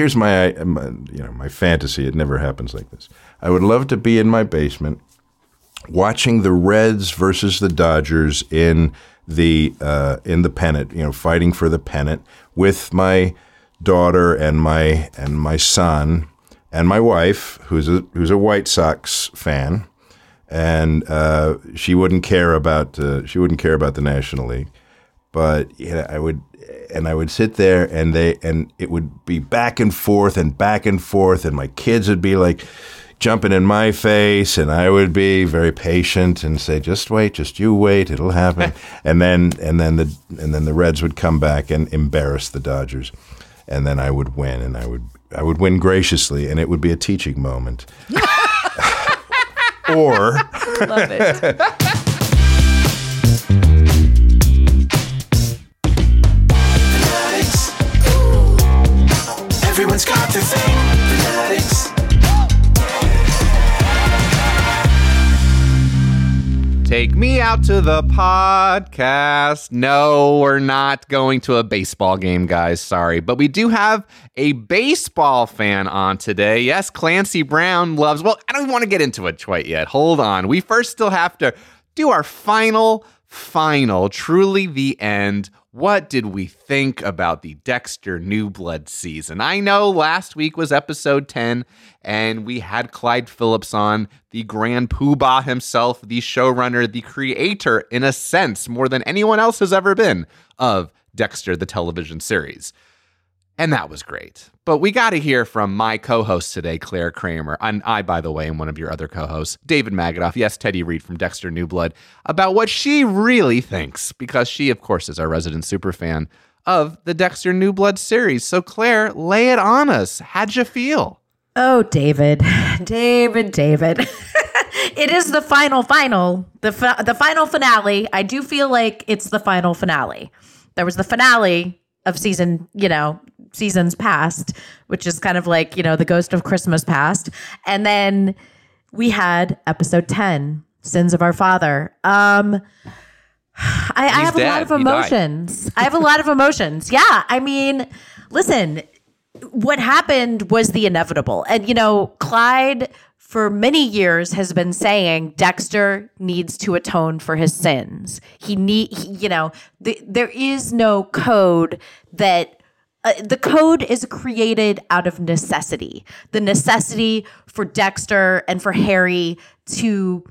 Here's my, my, you know my fantasy. It never happens like this. I would love to be in my basement watching the Reds versus the Dodgers in the uh, in the pennant. You know, fighting for the pennant with my daughter and my and my son and my wife, who's a who's a White Sox fan, and uh, she wouldn't care about uh, she wouldn't care about the National League, but you know, I would and I would sit there and they and it would be back and forth and back and forth and my kids would be like jumping in my face and I would be very patient and say just wait just you wait it'll happen. And then and then the and then the Reds would come back and embarrass the Dodgers and then I would win and I would I would win graciously and it would be a teaching moment. Or love it out to the podcast. No, we're not going to a baseball game, guys. Sorry. But we do have a baseball fan on today. Yes, Clancy Brown loves. Well, I don't want to get into it quite yet. Hold on. We first still have to do our final, final, truly the end what did we think about the Dexter New Blood season? I know last week was episode 10, and we had Clyde Phillips on, the grand poobah himself, the showrunner, the creator, in a sense, more than anyone else has ever been, of Dexter, the television series. And that was great. But we got to hear from my co host today, Clare Kramer. And I, by the way, am one of your other co hosts, David Magidoff. Yes, Teddy Reed from Dexter New Blood, about what she really thinks, because she, of course, is our resident super fan of the Dexter New Blood series. So, Clare, lay it on us. How'd you feel? Oh, David, David, David. it is the final, final, the, fi- the final finale. I do feel like it's the final finale. There was the finale of season, you know, seasons past, which is kind of like, you know, the ghost of Christmas past. And then we had episode 10, Sins of Our Father. Um I, I have dead. a lot of emotions. I have a lot of emotions. Yeah. I mean, listen, what happened was the inevitable. And you know, Clyde for many years has been saying Dexter needs to atone for his sins. He need, he, you know, the, there is no code that uh, the code is created out of necessity. The necessity for Dexter and for Harry to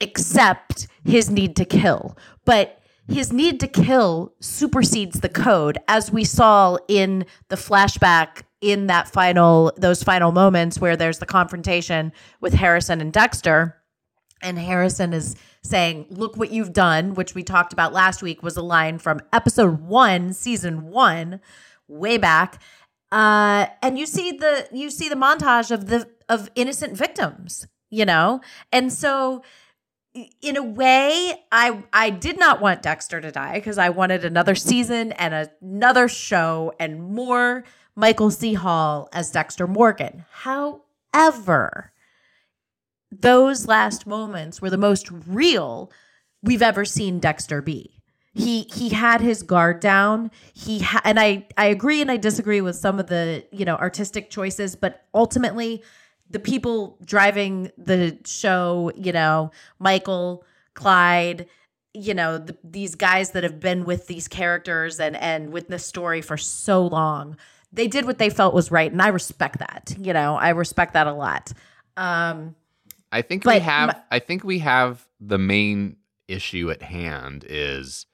accept his need to kill. But his need to kill supersedes the code, as we saw in the flashback in that final those final moments where there's the confrontation with Harrison and Dexter and Harrison is saying look what you've done which we talked about last week was a line from episode 1 season 1 way back uh and you see the you see the montage of the of innocent victims you know and so in a way i i did not want dexter to die because i wanted another season and another show and more Michael C. Hall as Dexter Morgan. However, those last moments were the most real we've ever seen Dexter be. He he had his guard down. He ha- and I I agree and I disagree with some of the, you know, artistic choices, but ultimately the people driving the show, you know, Michael, Clyde, you know the, these guys that have been with these characters and and with this story for so long they did what they felt was right and i respect that you know i respect that a lot um I think we have my- I think we have the main issue at hand is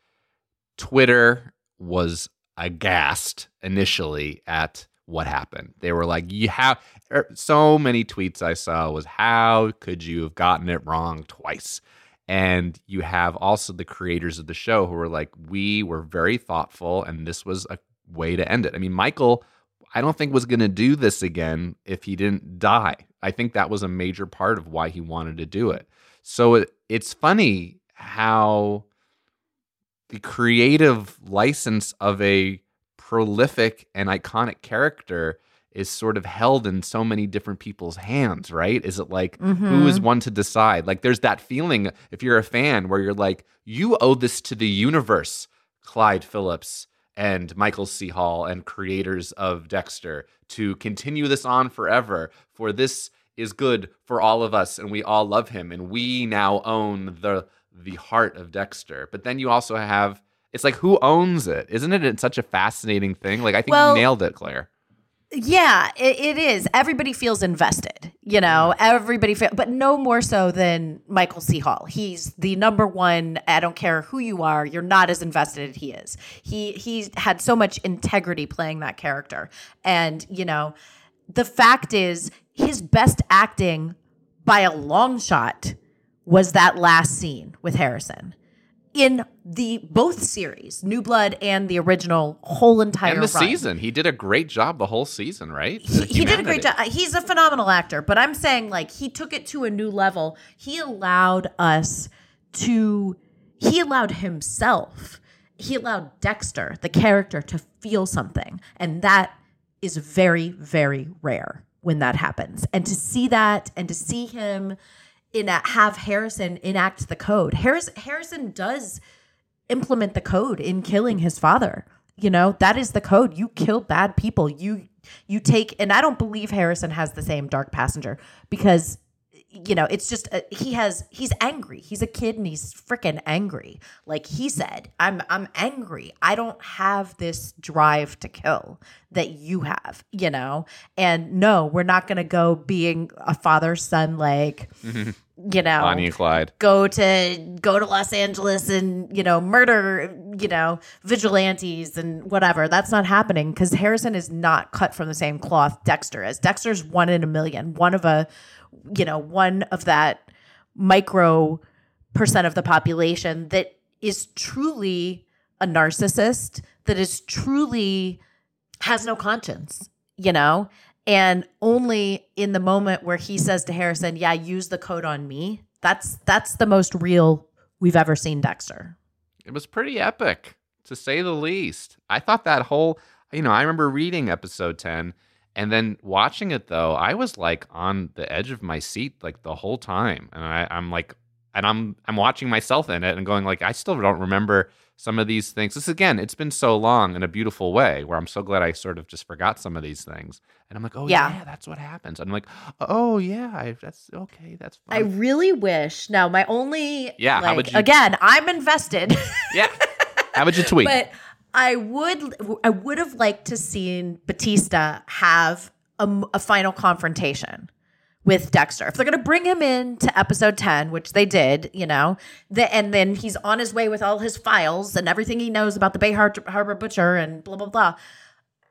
Twitter was aghast initially at what happened. They were like, "You have er, so many tweets I saw was how could you have gotten it wrong twice?" And you have also the creators of the show who were like, "We were very thoughtful and this was a way to end it." I mean, Michael I don't think was going to do this again if he didn't die. I think that was a major part of why he wanted to do it. So it, it's funny how the creative license of a prolific and iconic character is sort of held in so many different people's hands, right? Is it like who is mm-hmm. one to decide? Like there's that feeling if you're a fan where you're like, you owe this to the universe, Clyde Phillips and Michael C. Hall and creators of Dexter to continue this on forever. For this is good for all of us, and we all love him, and we now own the the heart of Dexter. But then you also have it's like who owns it? Isn't it such a fascinating thing? Like I think Well- you nailed it, Clare. Yeah, it, it is. Everybody feels invested, you know, everybody, feel, but no more so than Michael C. Hall. He's the number one. I don't care who you are, you're not as invested as he is. He he had so much integrity playing that character, and you know, the fact is, his best acting by a long shot was that last scene with Harrison in the both series, New Blood and the original whole entire And the run season, he did a great job the whole season, right? he, he did a great job. Uh, he's a phenomenal actor, but I'm saying like he took it to a new level. He allowed us to he allowed himself. He allowed Dexter, the character, to feel something. And that is very, very rare when that happens. And to see that and to see him in a, have Harrison enact the code. Harris, Harrison does implement the code in killing his father. You know, that is the code. You kill bad people. You you take and I don't believe Harrison has the same dark passenger because you know, it's just uh he has he's angry. He's a kid and he's freaking angry. Like he said, I'm I'm angry. I don't have this drive to kill that you have, you know. And no, we're not going to go being a father son like you know Bonnie and Clyde. go to go to Los Angeles and you know murder you know vigilantes and whatever. That's not happening because Harrison is not cut from the same cloth Dexter is. Dexter's one in a million, one of a you know one of that micro percent of the population that is truly a narcissist that is truly has no conscience, you know? And only in the moment where he says to Harrison, "Yeah, use the code on me." That's that's the most real we've ever seen Dexter. It was pretty epic, to say the least. I thought that whole, you know, I remember reading episode 10 and then watching it though, I was like on the edge of my seat like the whole time. And I, I'm like, and I'm I'm watching myself in it and going like, I still don't remember some of these things. This again, it's been so long in a beautiful way where I'm so glad I sort of just forgot some of these things. And I'm like, oh yeah, Yeah. that's what happens. And I'm like, oh yeah, I, that's okay, that's fine. I really wish. Now, my only Yeah, like, you- again, I'm invested. yeah. How would you tweet? But I would I would have liked to seen Batista have a, a final confrontation with Dexter. If they're going to bring him in to episode 10, which they did, you know, the, and then he's on his way with all his files and everything he knows about the Bay Har- Harbor Butcher and blah blah blah.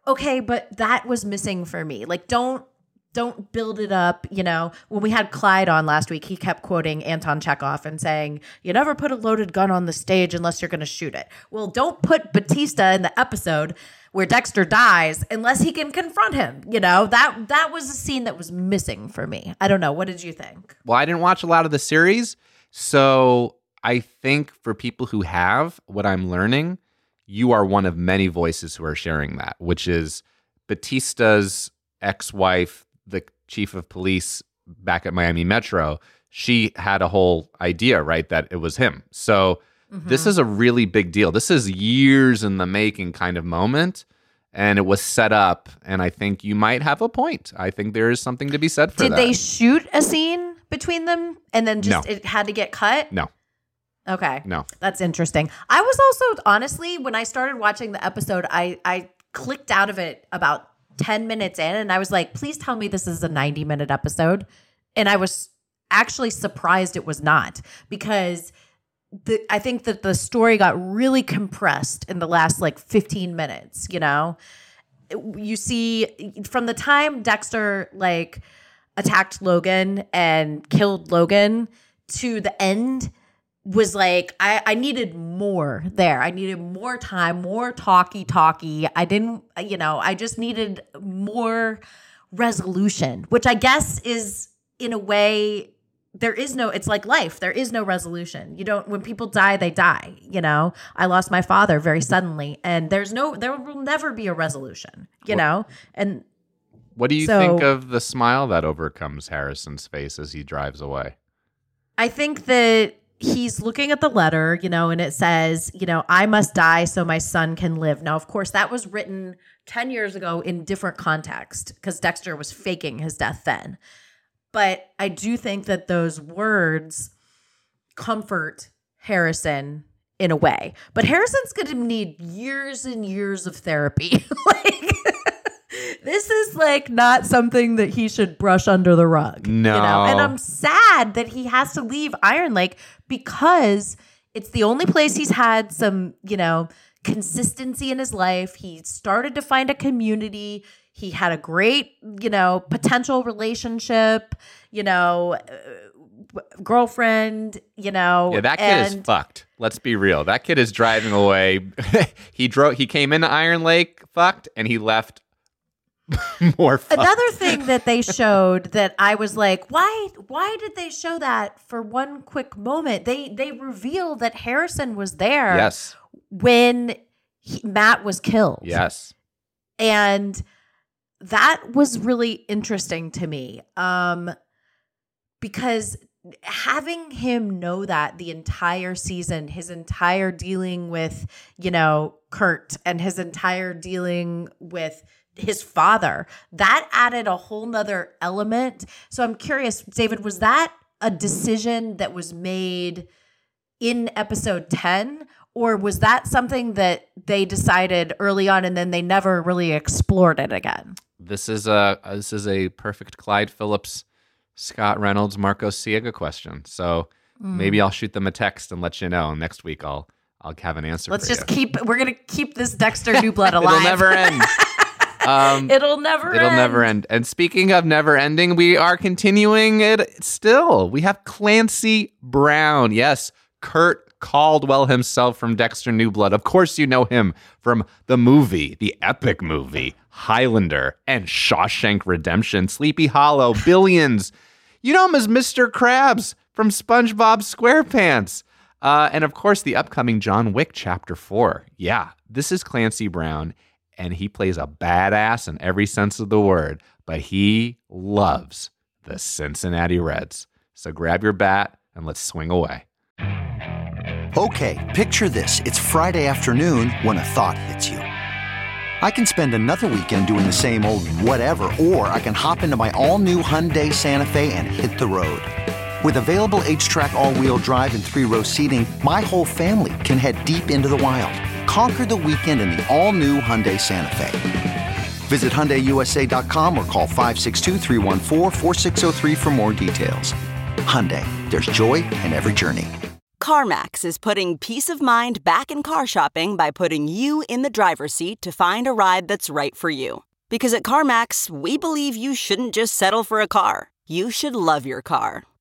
Okay, but that was missing for me. Like don't don't build it up, you know. When we had Clyde on last week, he kept quoting Anton Chekhov and saying, "You never put a loaded gun on the stage unless you're going to shoot it." Well, don't put Batista in the episode where Dexter dies unless he can confront him. You know that that was a scene that was missing for me. I don't know. What did you think? Well, I didn't watch a lot of the series, so I think for people who have, what I'm learning, you are one of many voices who are sharing that, which is Batista's ex-wife, the chief of police back at Miami Metro. She had a whole idea, right, that it was him. So this mm-hmm. is a really big deal. This is years in the making kind of moment. And it was set up, and I think you might have a point. I think there is something to be said for Did that. Did they shoot a scene between them and then just No. it had to get cut? No. Okay. No. That's interesting. I was also honestly when I started watching the episode, I I clicked out of it about 10 minutes in and I was like, "Please tell me this is a 90 minute episode." And I was actually surprised it was not because the I think that the story got really compressed in the last like 15 minutes, you know? You see from the time Dexter like attacked Logan and killed Logan to the end was like I, I needed more there. I needed more time, more talky talky. I didn't, you know, I just needed more resolution, which I guess is in a way there is no it's like life there is no resolution you don't when people die they die you know i lost my father very suddenly and there's no there will never be a resolution you know and What do you So- think of the smile that overcomes Harrison's face as he drives away? I think that he's looking at the letter, you know, and it says, you know, I must die so my son can live. Now, of course, that was written 10 years ago in different context because Dexter was faking his death then. But I do think that those words comfort Harrison in a way. But Harrison's going to need years and years of therapy. like this is like not something that he should brush under the rug. You know? No. And I'm sad that he has to leave Iron Lake because it's the only place he's had some, you know, consistency in his life. He started to find a community. He had a great, you know, potential relationship, you know, uh, girlfriend, you know. Yeah, that kid is fucked. Let's be real. That kid is driving away. he drove. He came into Iron Lake fucked, and he left more fucked. Another thing that they showed that I was like, why why did they show that for one quick moment? They they revealed that Harrison was there yes, when he, Matt was killed. yes. And that was really interesting to me. Um because having him know that the entire season, his entire dealing with, you know, Kurt and his entire dealing with his father, that added a whole nother element. So I'm curious, David, was that a decision that was made in episode 10? Or was that something that they decided early on and then they never really explored it again? This is a this is a perfect Clyde Phillips, Scott Reynolds, Marcos Siega question. So Hmm. maybe I'll shoot them a text and let you know. Next week I'll I'll have an answer. Let's just you. keep. We're gonna keep this Dexter New Blood alive. It'll never end. Um, It'll never. End. It'll end. never end. And speaking of never ending, we are continuing it still. We have Clancy Brown. Yes, Kurt Caldwell himself from Dexter New Blood. Of course, you know him from the movie, the epic movie, Highlander and Shawshank Redemption, Sleepy Hollow, Billions. You know him as Mr. Krabs from SpongeBob SquarePants. Uh, and of course, the upcoming John Wick Chapter 4. Yeah, this is Clancy Brown, and he plays a badass in every sense of the word, but he loves the Cincinnati Reds. So grab your bat and let's swing away. Okay, picture this. It's Friday afternoon when a thought hits you. I can spend another weekend doing the same old whatever, or I can hop into my all new Hyundai Santa Fe and hit the road. With available HTRAC, all wheel drive, and three row seating, my whole family can head deep into the wild. Conquer the weekend in the all new Hyundai Santa Fe. Visit HyundaiUSA.com or call 562-314-4603 for more details. Hyundai, there's joy in every journey. CarMax is putting peace of mind back in car shopping by putting you in the driver's seat to find a ride that's right for you. Because at CarMax, we believe you shouldn't just settle for a car, you should love your car.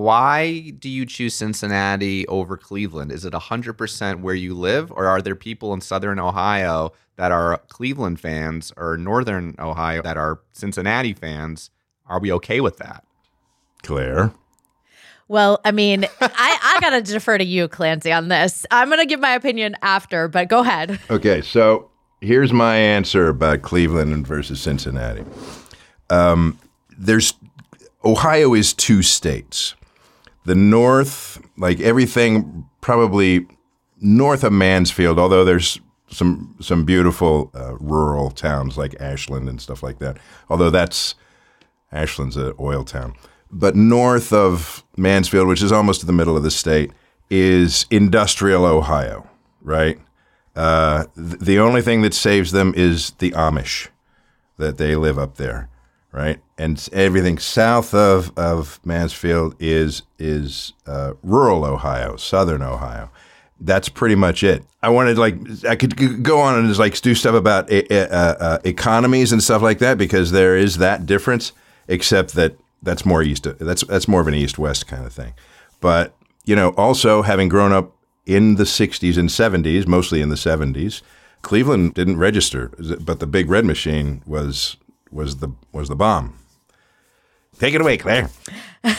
Why do you choose Cincinnati over Cleveland? Is it 100% where you live, or are there people in Southern Ohio that are Cleveland fans or Northern Ohio that are Cincinnati fans? Are we okay with that? Clare. Well, I mean, I, I gotta defer to you, Clancy, on this. I'm gonna give my opinion after, but go ahead. Okay, so here's my answer about Cleveland versus Cincinnati. Um, there's Ohio is two states. The north, like everything, probably north of Mansfield, although there's some some beautiful uh, rural towns like Ashland and stuff like that. Although that's Ashland's an oil town, but north of Mansfield, which is almost to the middle of the state, is industrial Ohio, right? Uh, th- the only thing that saves them is the Amish that they live up there, right? And everything south of, of Mansfield is is uh, rural Ohio, southern Ohio. That's pretty much it. I wanted like I could go on and just like do stuff about e- uh, uh, economies and stuff like that because there is that difference, except that that's more east. That's that's more of an east west kind of thing. But you know, also having grown up in the '60s and '70s, mostly in the '70s, Cleveland didn't register, but the Big Red Machine was was the was the bomb. Take it away, Clare.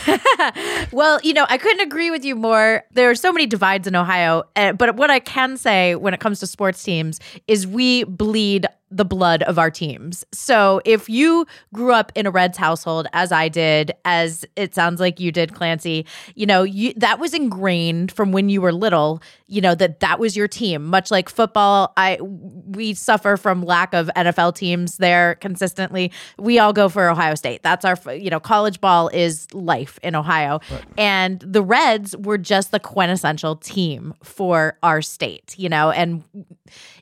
Well, you know, I couldn't agree with you more. There are so many divides in Ohio, uh, but what I can say when it comes to sports teams is we bleed the blood of our teams. So if you grew up in a Reds household, as I did, as it sounds like you did, Clancy, you know, you, that was ingrained from when you were little. You know that that was your team. Much like football, I we suffer from lack of NFL teams there consistently. We all go for Ohio State. That's our you know college ball is life in Ohio, and the Reds were just the quintessential team for our state. You know, and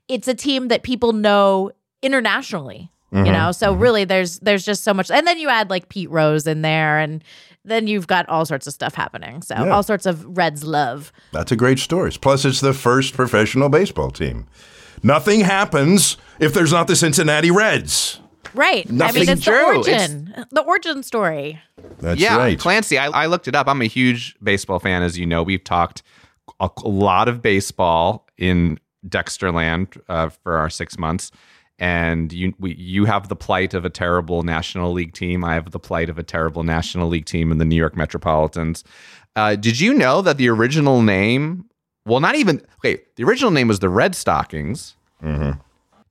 it's a team that people know internationally you know so really there's there's just so much and then you add like pete rose in there and then you've got all sorts of stuff happening so Yeah. all sorts of reds love That's a great story. Plus, it's the first professional baseball team. Nothing happens if there's not the Cincinnati Reds. right i mean it's true. the origin the origin story That's yeah, right. Clancy, I, I looked it up. I'm a huge baseball fan, as you know. We've talked a, a lot of baseball in Dexterland uh, for our six months, and you we, you have the plight of a terrible National League team. I have the plight of a terrible National League team in the New York Metropolitans. Uh, did you know that the original name? Well, not even okay. The original name was the Red Stockings.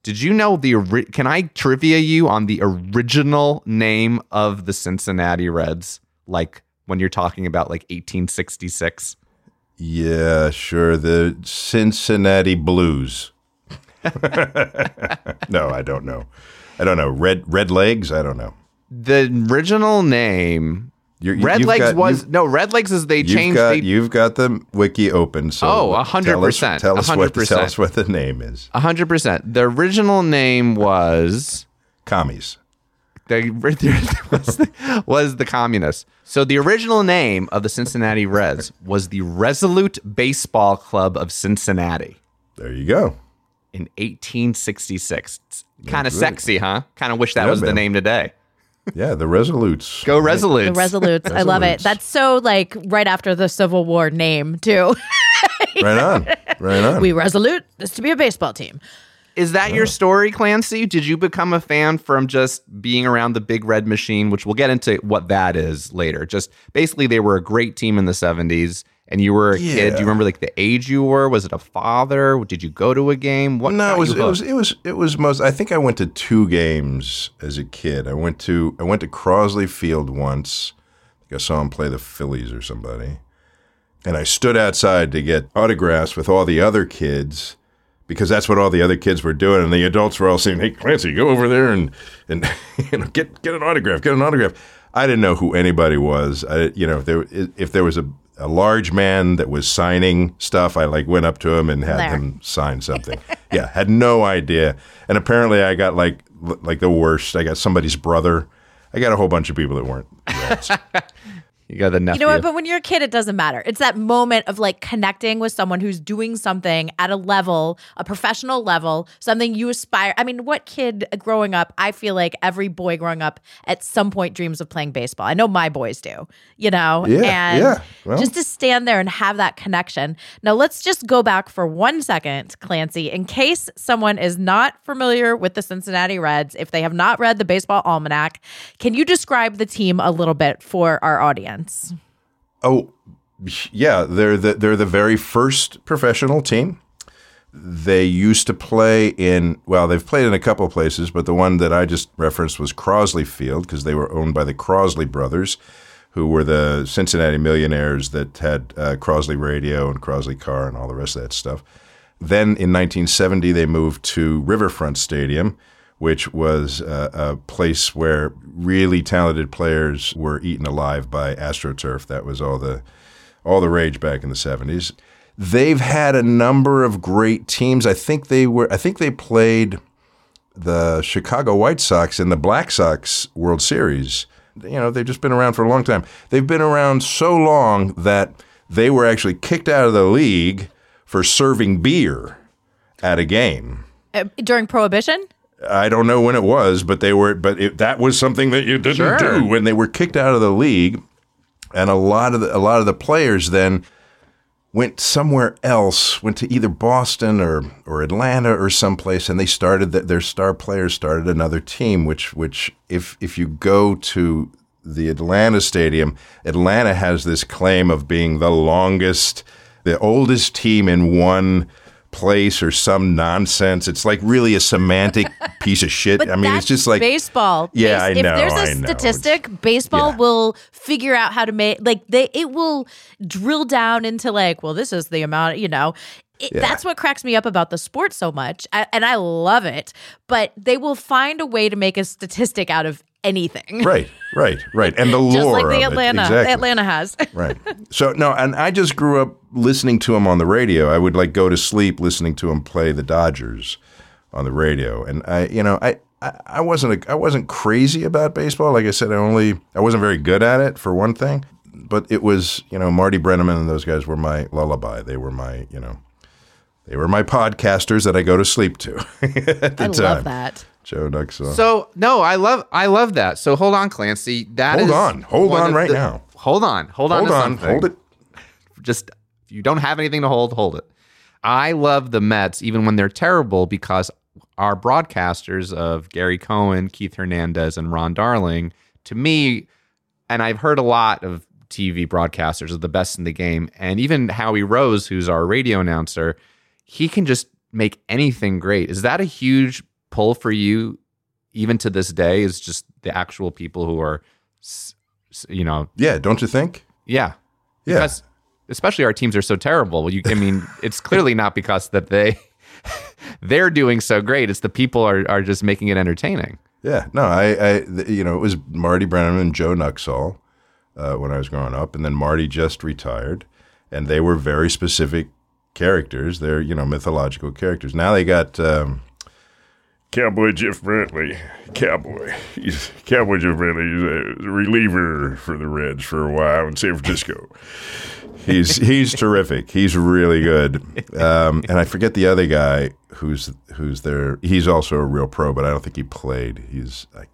Did you know the? Can I trivia you on the original name of the Cincinnati Reds? Like when you're talking about like 1866. Yeah, sure. The Cincinnati Blues. no, I don't know. I don't know. Red Red Legs. I don't know. The original name. You're- you- Red Legs got- was no Red Legs is they You've changed. got they, you've got the wiki open. So Oh, a tell hundred us- percent, Tell us what tell us what the name is. hundred percent. The original name was Commies. the, was, the, was the communists. So the original name of the Cincinnati Reds was the Resolute Baseball Club of Cincinnati. There you go. In 1866. Kind of sexy, huh? Kind of wish that Yeah, was the name today. Yeah, the Resolutes. Go Resolutes. the resolutes i love it that's so like right after the civil war name too Right on. Right on. we resolute this to be a baseball team Is that your story, Clancy? Did you become a fan from just being around the Big Red Machine, which we'll get into what that is later? Just basically, they were a great team in the 70s, and you were a kid. Do you remember like the age you were? Was it a father? Did you go to a game? What? no, it was it was it was it was most. I think I went to two games as a kid. I went to I went to Crosley Field once. I think I saw him play the Phillies or somebody, and I stood outside to get autographs with all the other kids because that's what all the other kids were doing, and the adults were all saying, "Hey, Clancy, go over there and and you know get get an autograph, get an autograph." I didn't know who anybody was. I, you know, if there if there was a a large man that was signing stuff, I like went up to him and had him sign something. yeah, had no idea. And apparently, I got like like the worst. I got somebody's brother. I got a whole bunch of people that weren't. You got the nephew. You know what? But when you're a kid, it doesn't matter. It's that moment of like connecting with someone who's doing something at a level, a professional level, something you aspire. I mean, what kid growing up? I feel like every boy growing up at some point dreams of playing baseball. I know my boys do. You know, Yeah, and yeah. Well- just to stand there and have that connection. Now, let's just go back for one second, Clancy, in case someone is not familiar with the Cincinnati Reds. If they have not read the Baseball Almanac, can you describe the team a little bit for our audience? Oh, yeah, they're the they're the very first professional team. they used to play in, well, they've played in a couple places, but the one that I just referenced was Crosley Field because they were owned by the Crosley brothers, who were the Cincinnati millionaires that had uh, Crosley Radio and Crosley Car and all the rest of that stuff. Then in 1970, they moved to Riverfront Stadium, which was uh, a place where really talented players were eaten alive by AstroTurf. That was all the all the rage back in the 70s. They've had a number of great teams. I think they were I think they played the Chicago White Sox in the Black Sox World Series. You know, they've just been around for a long time. They've been around so long that they were actually kicked out of the league for serving beer at a game. Uh, during Prohibition? I don't know when it was, but they were. But it, that was something that you didn't Sure. do when they were kicked out of the league, and a lot of the, a lot of the players then went somewhere else, went to either Boston or or Atlanta or someplace, and they started that their star players started another team. Which which if if you go to the Atlanta stadium, Atlanta has this claim of being the longest, the oldest team in one place or some nonsense. It's like really a semantic piece of shit. But I mean, it's just like baseball. Yeah, Base- I know. If there's a statistic, baseball yeah. will figure out how to make like they it will drill down into like, well, this is the amount, you know. It, That's what cracks me up about the sport so much, I, and I love it. But they will find a way to make a statistic out of anything, right, right, right, and the just lore like the of it. Atlanta Exactly. Atlanta has. right. So no, and I just grew up listening to him on the radio. I would like go to sleep listening to him play the Dodgers on the radio, and I, you know, I. I I wasn't a, I wasn't crazy about baseball. Like I said, I only I wasn't very good at it for one thing. But it was you know Marty Brennaman and those guys were my lullaby. They were my you know they were my podcasters that I go to sleep to I time. love that. Joe Nuxhall. So no, I love I love that. So hold on, Clancy. That Hold on. Hold on right the- now. Hold on. Hold on. hold on, something. hold it. Just if you don't have anything to hold, hold it. I love the Mets even when they're terrible because our broadcasters of Gary Cohen, Keith Hernandez, and Ron Darling, to me, and I've heard a lot of TV broadcasters are the best in the game, and even Howie Rose, who's our radio announcer, he can just make anything great. Is that a huge pull for you, even to this day? Is just the actual people who are, you know, Yeah, don't you think? yeah, Yeah. because especially our teams are so terrible. You, I mean, it's clearly not because that they they're doing so great. It's the people are are just making it entertaining. Yeah, no, I, I you know, it was Marty Brennan and Joe Nuxhall uh, when I was growing up, and then Marty just retired, and they were very specific characters. They're you know mythological characters. Now they got um, Cowboy Jeff Brantley. Cowboy. He's Cowboy Jeff Brantley. He's a reliever for the Reds for a while in San Francisco. he's he's terrific. He's really good. Um, and I forget the other guy who's who's there. He's also a real pro, but I don't think he played. He's I,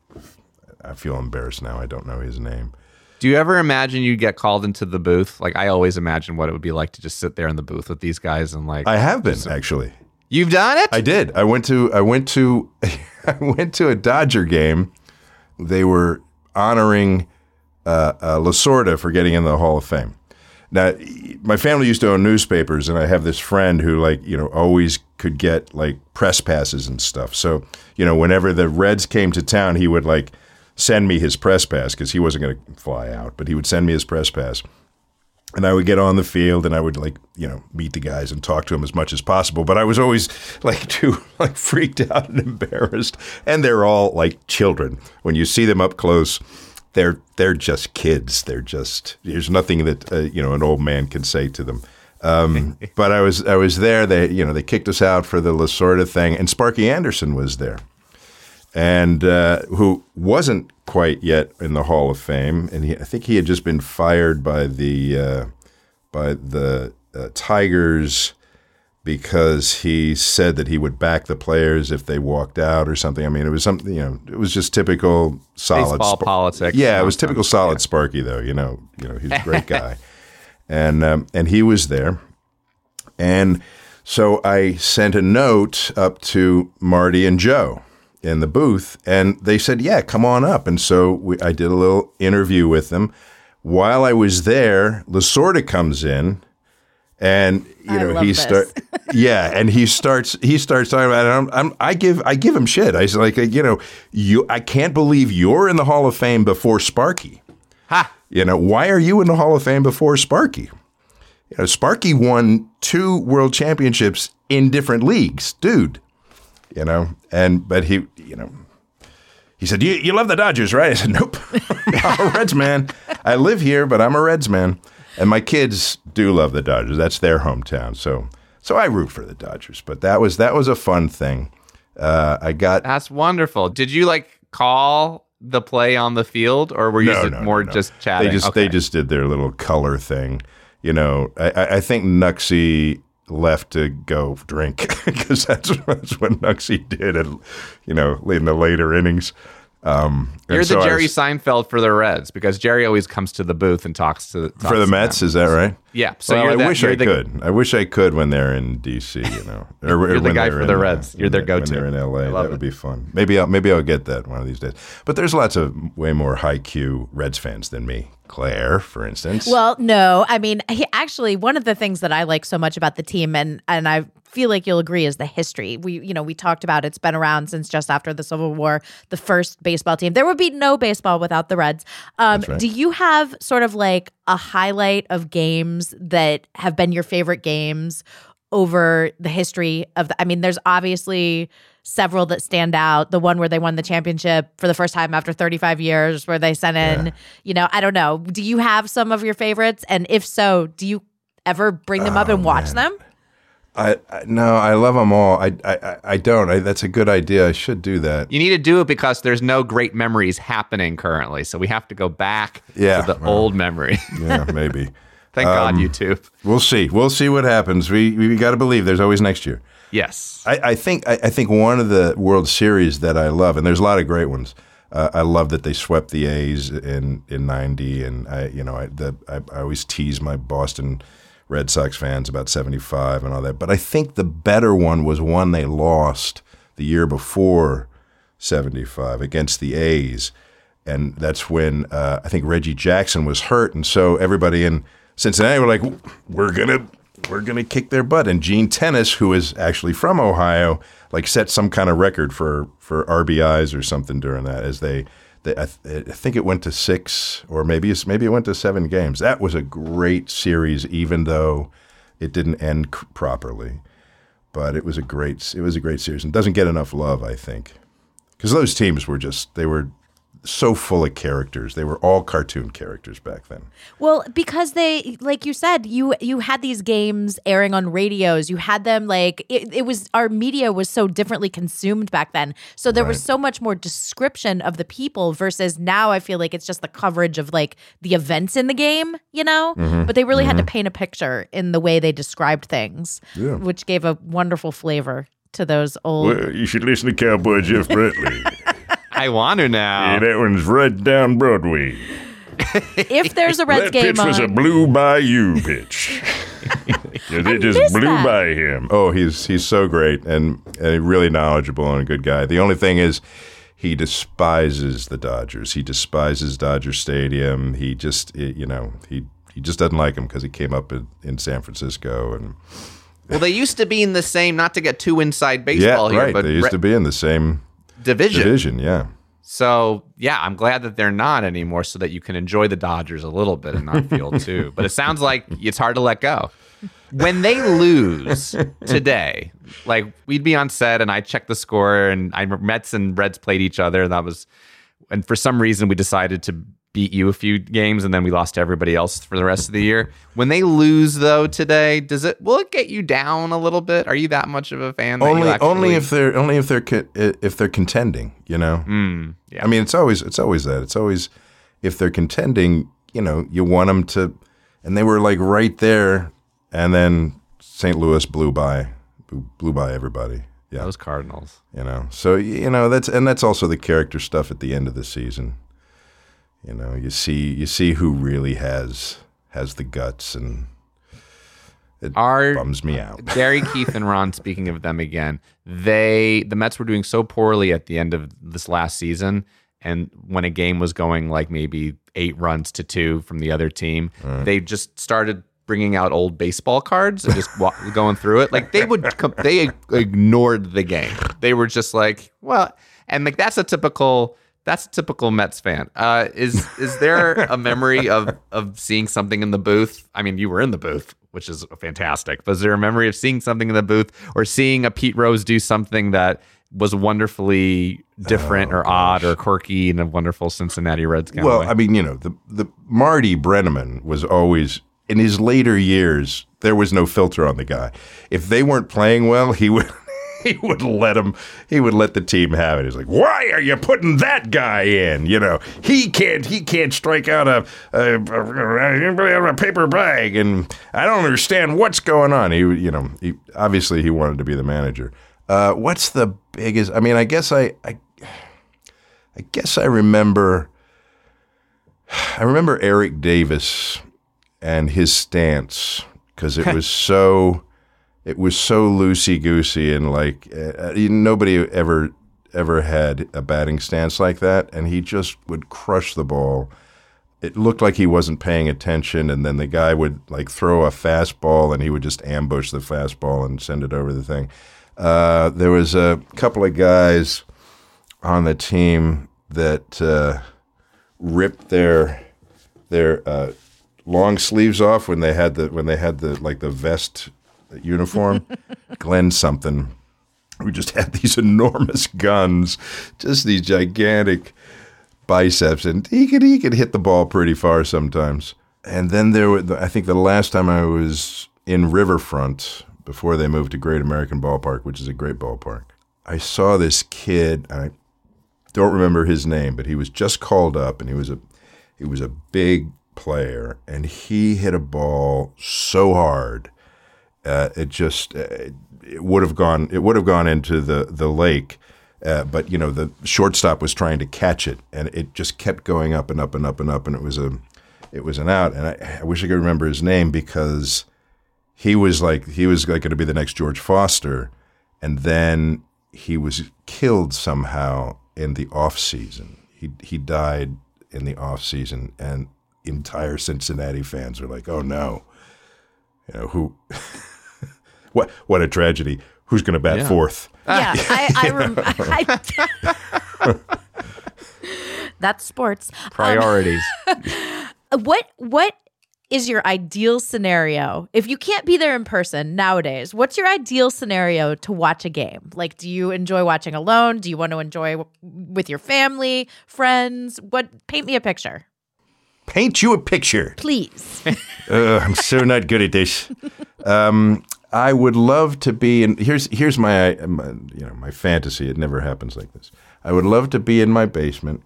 I feel embarrassed now. I don't know his name. Do you ever imagine you'd get called into the booth? Like I always imagine what it would be like to just sit there in the booth with these guys and like I have been actually. You've done it. I did. I went to I went to I went to a Dodger game. They were honoring uh, uh, Lasorda for getting in the Hall of Fame. Now, my family used to own newspapers, and I have this friend who, like, you know, always could get like press passes and stuff. So, you know, whenever the Reds came to town, he would like send me his press pass because he wasn't going to fly out, but he would send me his press pass and I would get on the field and I would like you know meet the guys and talk to them as much as possible. But I was always like too like freaked out and embarrassed. And they're all like children. When you see them up close, they're they're just kids. They're just there's nothing that uh, you know an old man can say to them. Um, but I was I was there. They you know they kicked us out for the Lasorda thing, and Sparky Anderson was there and uh, who wasn't quite yet in the Hall of Fame, and he, I think he had just been fired by the uh, by the uh, Tigers because he said that he would back the players if they walked out or something. I mean, it was something you know, it was just typical solid Baseball politics Yeah, it was typical solid Sparky though. You know, you know, he's a great guy, and um, and he was there. And so I sent a note up to Marty and Joe in the booth, and they said, "Yeah, come on up." And so we, I did a little interview with them. While I was there, Lasorda comes in, and you I know he this. start yeah, and he starts he starts talking about it. I'm, I'm, I give I give him shit. I say like you know you I can't believe you're in the Hall of Fame before Sparky. Ha! You know why are you in the Hall of Fame before Sparky? You know Sparky won two world championships in different leagues, dude. You know, and but he you know he said you you love the Dodgers, right? I said nope, I'm a Reds man. I live here, but I'm a Reds man, and my kids do love the Dodgers. That's their hometown, so so I root for the Dodgers. But that was that was a fun thing. Uh, I got That's wonderful. Did you like call the play on the field, or were you No, no, more no, just chatting? They just Okay. they just did their little color thing. You know, I, I- I think Nuxie left to go drink because that's, that's what Nuxie did. At, you know, in the later innings. Um, You're so the Jerry was- Seinfeld for the Reds because Jerry always comes to the booth and talks to talks for the to Mets. them. Is that right? Yeah. So well, I the, wish I the, could. I wish I could when they're in DC. You know, or, You're the guy for the in, uh, Reds. You're their go-to. When they're in LA. That would be fun. Maybe I'll maybe I'll get that one of these days. But there's lots of way more high Q Reds fans than me. Clare, for instance. Well, no, I mean, he, actually, one of the things that I like so much about the team, and and I feel like you'll agree, is the history. We, you know, we talked about it's been around since just after the Civil War, the first baseball team. There would be no baseball without the Reds. Um, right. Do you have sort of like a highlight of games that have been your favorite games over the history of the? I mean, there's obviously several that stand out. The one where they won the championship for the first time after 35 years, where they sent in, you know, I don't know. Do you have some of your favorites? And if so, do you ever bring them up and oh, watch them? I, I no, I love them all. I I, I- I don't. I, that's a good idea. I should do that. You need to do it because there's no great memories happening currently. So we have to go back Yeah, to the well. old memory. Yeah, maybe. Thank Um, God, YouTube. We'll see. We'll see what happens. We we got to believe. There's always next year. Yes. I, I think I, I think one of the World Series that I love, and there's a lot of great ones. Uh, I love that they swept the A's in in '90, and I you know I, the, I I always tease my Boston Red Sox fans about '75 and all that. But I think the better one was one they lost the year before '75 against the A's, and that's when uh, I think Reggie Jackson was hurt, and so everybody in Cincinnati were like, "We're gonna we're gonna kick their butt." And Gene Tenace, who is actually from Ohio, like set some kind of record for for RBIs or something during that. As they, they I, th- I think it went to six, or maybe maybe it went to seven games. That was a great series, even though it didn't end c- properly. But it was a great it was a great series, and doesn't get enough love, I think, because those teams were just they were so full of characters. They were all cartoon characters back then. Well, because they, like you said, you you had these games airing on radios. You had them like it, it was our media was so differently consumed back then. So there was so much more description of the people versus now. I feel like it's just the coverage of like the events in the game, you know. Mm-hmm. But they really had to paint a picture in the way they described things, Yeah. which gave a wonderful flavor to those old. Well, you should listen to Cowboy Jeff Brantley. I want to now. yeah, that one's right down Broadway. if there's a Reds that game pitch was a blue by you pitch. 'Cause it just blew that. by him. Oh, he's he's so great and, and really knowledgeable and a good guy. The only thing is, he despises the Dodgers. He despises Dodger Stadium. He just eh, you know he he just doesn't like him because he came up in, in San Francisco and Well, they used to be in the same. Not to get too inside yeah, baseball here, right. but They used re- to be in the same division. division. Yeah. So yeah, I'm glad that they're not anymore, so that you can enjoy the Dodgers a little bit and not feel too. But it sounds like it's hard to let go. When they lose today, like we'd be on set and I checked the score and I Mets and Reds played each other and that was, and for some reason we decided to beat you a few games and then we lost to everybody else for the rest of the year. When they lose though today, does it will it get you down a little bit? Are you that much of a fan? Only actually- only if they're only if they're if they're contending. You know. Mm, yeah. I mean, it's always it's always that. It's always if they're contending, you know, you want them to, and they were like right there, and then St. Louis blew by, blew, blew by everybody. Yeah, those Cardinals. you know. So you know that's and that's also the character stuff at the end of the season. You know, you see you see who really has has the guts, and it Are bums me out. Gary, Keith, and Ron, speaking of them again, they the Mets were doing so poorly at the end of this last season, and when a game was going like maybe eight runs to two from the other team, they just started bringing out old baseball cards and just going through it. Like they would, they ignored the game. They were just like, well, and like that's a typical. That's a typical Mets fan. Uh, is is there a memory of of seeing something in the booth? I mean, you were in the booth, which is fantastic. But is there a memory of seeing something in the booth or seeing a Pete Rose do something that was wonderfully different or odd or quirky in a wonderful Cincinnati Reds kind Well, way? I mean, you know, the the Marty Brennaman was always in his later years. There was no filter on the guy. If they weren't playing well, he would he would let him. He would let the team have it. He's like, "Why are you putting that guy in? You know, he can't he can't strike out a a, a, a paper bag, and I don't understand what's going on." He, you know, he obviously he wanted to be the manager. Uh, what's the biggest? I mean, I guess I, I I guess I remember. I remember Eric Davis and his stance because it was so, it was so loosey goosey and like uh, nobody ever ever had a batting stance like that, and he just would crush the ball. It looked like he wasn't paying attention, and then the guy would like throw a fastball, and he would just ambush the fastball and send it over the thing. Uh, there was a couple of guys on the team that uh, ripped their their uh, long sleeves off when they had the when they had the like the vest uniform. Glenn something who just had these enormous guns, just these gigantic biceps, and he could he could hit the ball pretty far sometimes. And then there were I think the last time I was in Riverfront before they moved to Great American Ballpark, which is a great ballpark. I saw this kid. I don't remember his name, but he was just called up, and he was a he was a big player, and he hit a ball so hard, uh, it just uh, it would have gone it would have gone into the the lake. Uh, but you know the shortstop was trying to catch it, and it just kept going up and up and up and up, and it was a it was an out. And I, I wish I could remember his name because he was like he was like going to be the next George Foster, and then he was killed somehow in the off season. He he died in the off season, and entire Cincinnati fans were like, "Oh no, you know who? what what a tragedy! Who's going to bat Yeah. fourth?" Yeah, I, I, rem- I That's sports. Priorities. What what is your ideal scenario if you can't be there in person nowadays? What's your ideal scenario to watch a game? Like, do you enjoy watching alone? Do you want to enjoy w- with your family, friends? What? Paint me a picture, Paint you a picture. please. Uh, I'm so not good at this. Um, I would love to be in. Here's here's my, my you know my fantasy. It never happens like this. I would love to be in my basement,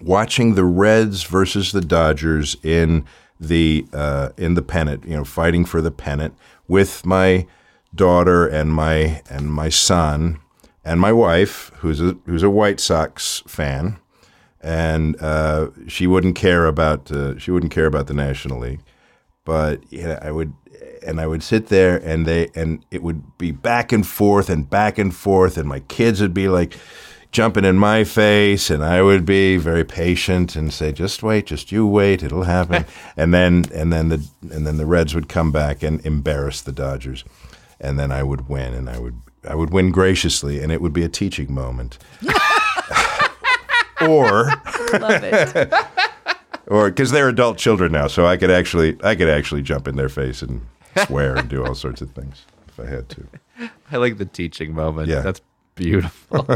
watching the Reds versus the Dodgers in the uh, in the pennant. You know, fighting for the pennant with my daughter and my and my son and my wife, who's a who's a White Sox fan and uh, she wouldn't care about uh, she wouldn't care about the National League, but yeah, I would and I would sit there and they and it would be back and forth and back and forth and my kids would be like jumping in my face and I would be very patient and say just wait just you wait it'll happen and then and then the and then the Reds would come back and embarrass the Dodgers and then I would win and I would I would win graciously and it would be a teaching moment or Love it. Or because they're adult children now, so I could actually I could actually jump in their face and swear and do all sorts of things if I had to. I like the teaching moment. Yeah. That's beautiful.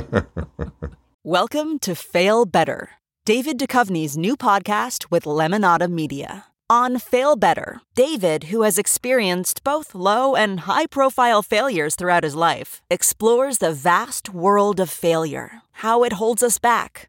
Welcome to Fail Better, David Duchovny's new podcast with Lemonada Media. On Fail Better, David, who has experienced both low and high profile failures throughout his life, explores the vast world of failure, how it holds us back,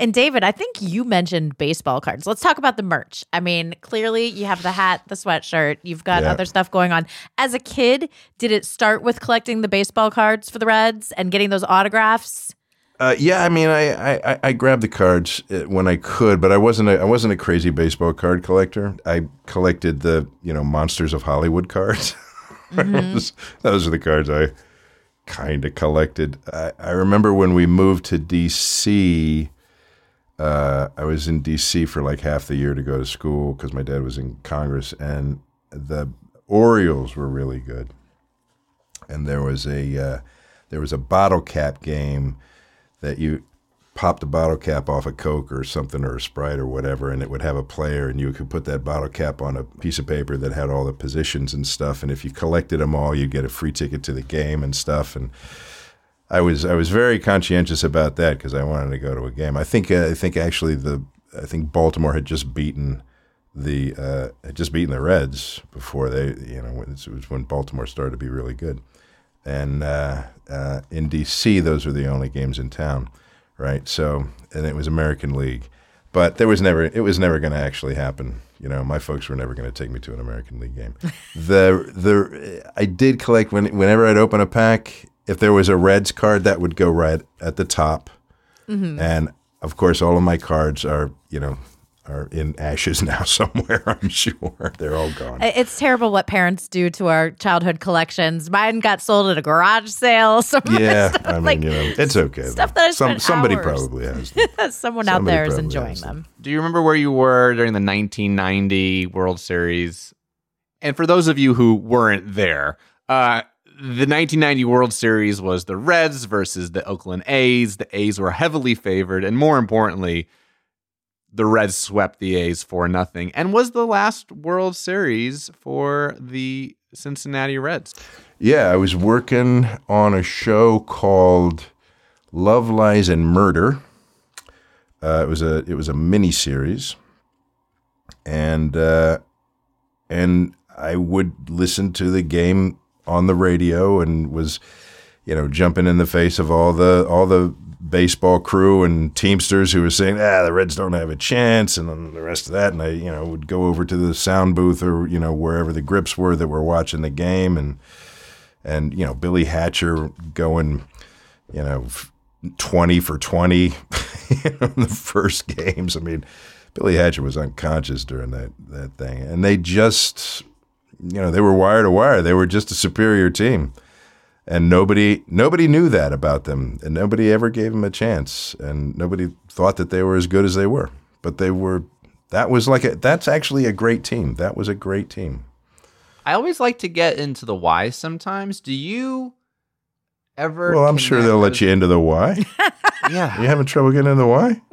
And David, I think you mentioned baseball cards. Let's talk about the merch. I mean, clearly you have the hat, the sweatshirt, you've got Yeah. other stuff going on. As a kid, did it start with collecting the baseball cards for the Reds and getting those autographs? Uh, yeah, I mean, I, I, I- grabbed the cards uh, when I could, but I wasn't a, I wasn't a crazy baseball card collector. I collected the you know Monsters of Hollywood cards. Those- Those are the cards I kind of collected. I, I remember when we moved to DC. Uh, I was in DC for like half the year to go to school because my dad was in Congress, and the Orioles were really good. And there was a uh, there was a bottle cap game that you popped a bottle cap off a Coke or something or a Sprite or whatever, and it would have a player, and you could put that bottle cap on a piece of paper that had all the positions and stuff. And if you collected them all, you'd get a free ticket to the game and stuff. And I was I was very conscientious about that because I wanted to go to a game. I think uh, I think actually the I think Baltimore had just beaten the uh, had just beaten the Reds before they you know it was when Baltimore started to be really good and uh, uh, in DC, those were the only games in town, right? So, and it was American League, but there was never it was never going to actually happen. You know, my folks were never going to take me to an American League game. the the I did collect when whenever I'd open a pack, if there was a Reds card, that would go right at the top, and of course, all of my cards are you know are in ashes now somewhere. I'm sure they're all gone. It's terrible what parents do to our childhood collections. Mine got sold at a garage sale. Some Yeah, stuff, I mean, like you know, it's okay. stuff though. that I Some, somebody hours. probably has. them. someone out there is enjoying them. them. Do you remember where you were during the 1990 World Series? And for those of you who weren't there, uh, the 1990 World Series was the Reds versus the Oakland A's. The A's were heavily favored, and more importantly, the Reds swept the A's for nothing, and was the last World Series for the Cincinnati Reds. Yeah, I was working on a show called Love, Lies, and Murder. Uh, it was a it was a mini series, and uh, and I would listen to the game on the radio and was, you know, jumping in the face of all the all the baseball crew and teamsters who were saying, ah, the Reds don't have a chance, and then the rest of that. And I, you know, would go over to the sound booth or you know wherever the grips were that were watching the game, and and you know Billy Hatcher going, you know, twenty for twenty in the first games. I mean, Billy Hatcher was unconscious during that that thing, and they just, you know, they were wire to wire. They were just a superior team, and nobody nobody knew that about them, and nobody ever gave them a chance, and nobody thought that they were as good as they were. But they were. That was like a. That's actually a great team. That was a great team. I always like to get into the why sometimes. Do you ever? Well, I'm sure they'll let you into the why. Yeah. You having trouble getting into the why?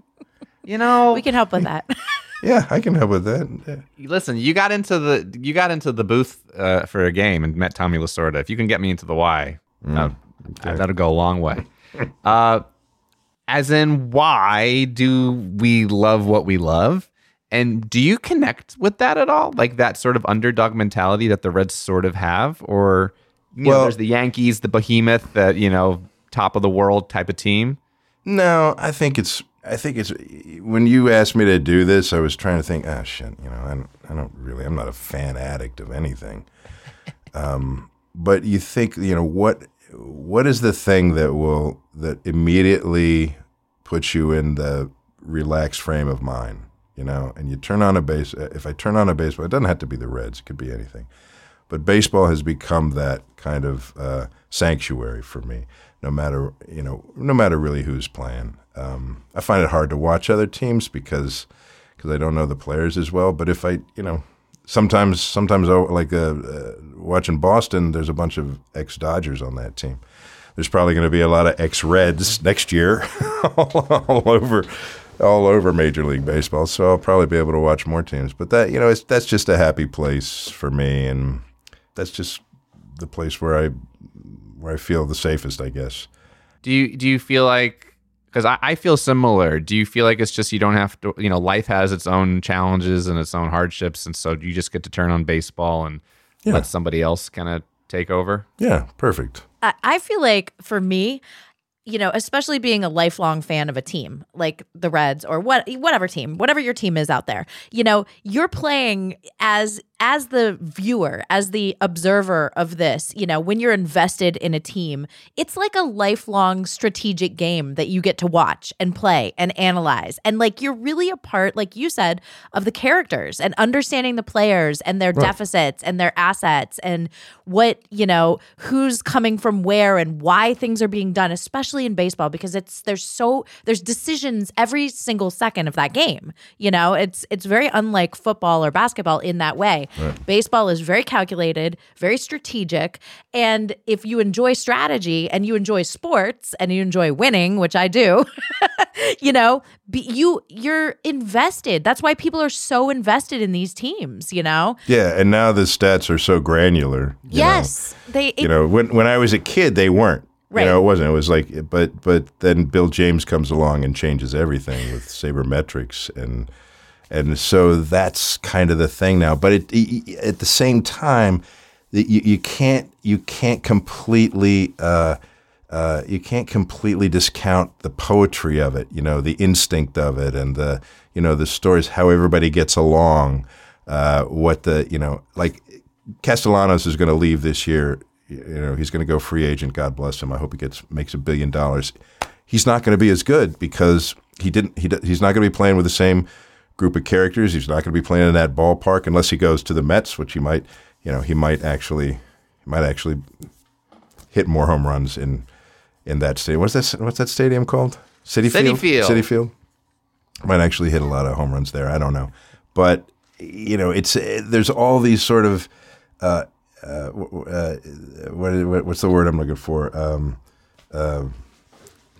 You know, We can help with that. Yeah, I can help with that. Yeah. listen, you got into the you got into the booth uh, for a game and met Tommy Lasorda. If you can get me into the why, that, that'll go a long way. uh, as in, why do we love what we love? And do you connect with that at all? Like that sort of underdog mentality that the Reds sort of have, or you know, there's the Yankees, the behemoth, that you know, top of the world type of team. No, I think it's. I think it's. When you asked me to do this, I was trying to think. Ah, shit. You know, I don't. I don't really. I'm not a fan addict of anything. Um, but you think, you know, what? What is the thing that will that immediately puts you in the relaxed frame of mind? You know, and you turn on a base. If I turn on a baseball, it doesn't have to be the Reds. It could be anything. But baseball has become that kind of uh, sanctuary for me. No matter you know, no matter really who's playing. Um, I find it hard to watch other teams because because I don't know the players as well. But if I, you know, sometimes sometimes like uh, uh, watching Boston, there's a bunch of ex Dodgers on that team. There's probably going to be a lot of ex Reds next year all, all over all over Major League Baseball, so I'll probably be able to watch more teams. But that you know, it's, that's just a happy place for me, and that's just the place where I where I feel the safest, I guess. Do you do you feel like because I, I feel similar? Do you feel like it's just you don't have to you know life has its own challenges and its own hardships, and so you just get to turn on baseball and Yeah. let somebody else kind of take over? Yeah, perfect. I, I feel like for me, you know, especially being a lifelong fan of a team like the Reds or what whatever team, whatever your team is out there, you know, you're playing as as the viewer, as the observer of this, you know, when you're invested in a team, it's like a lifelong strategic game that you get to watch and play and analyze. And like you're really a part, like you said, of the characters and understanding the players and their deficits and their assets and what, you know, who's coming from where and why things are being done, especially in baseball, because it's there's so there's decisions every single second of that game. You know, it's it's very unlike football or basketball in that way. Baseball is very calculated, very strategic, and if you enjoy strategy and you enjoy sports and you enjoy winning, which I do, you know, be, you you're invested. That's why people are so invested in these teams. You know, Yeah, and now the stats are so granular. you know. yes, they. It, you know when when I was a kid they weren't Right. you know it wasn't it was like but but then Bill James comes along and changes everything with sabermetrics and and so that's kind of the thing now but it, it- at the same time you, you can't you can't completely uh, uh, you can't completely discount the poetry of it, you know, the instinct of it, and the you know the stories, how everybody gets along, uh, what the you know like Castellanos is going to leave this year. You know, he's going to go free agent. God bless him. I hope he gets makes a billion dollars. He's not going to be as good because he didn't. He, he's not going to be playing with the same group of characters. He's not going to be playing in that ballpark unless he goes to the Mets, which he might. You know, he might actually, he might actually hit more home runs in in that stadium. What's that? What's that stadium called? City Citi Field. Field. Citi Field. Might actually hit a lot of home runs there. I don't know, but you know, it's uh, there's all these sort of uh, uh, uh, what, what what's the word I'm looking for? Um,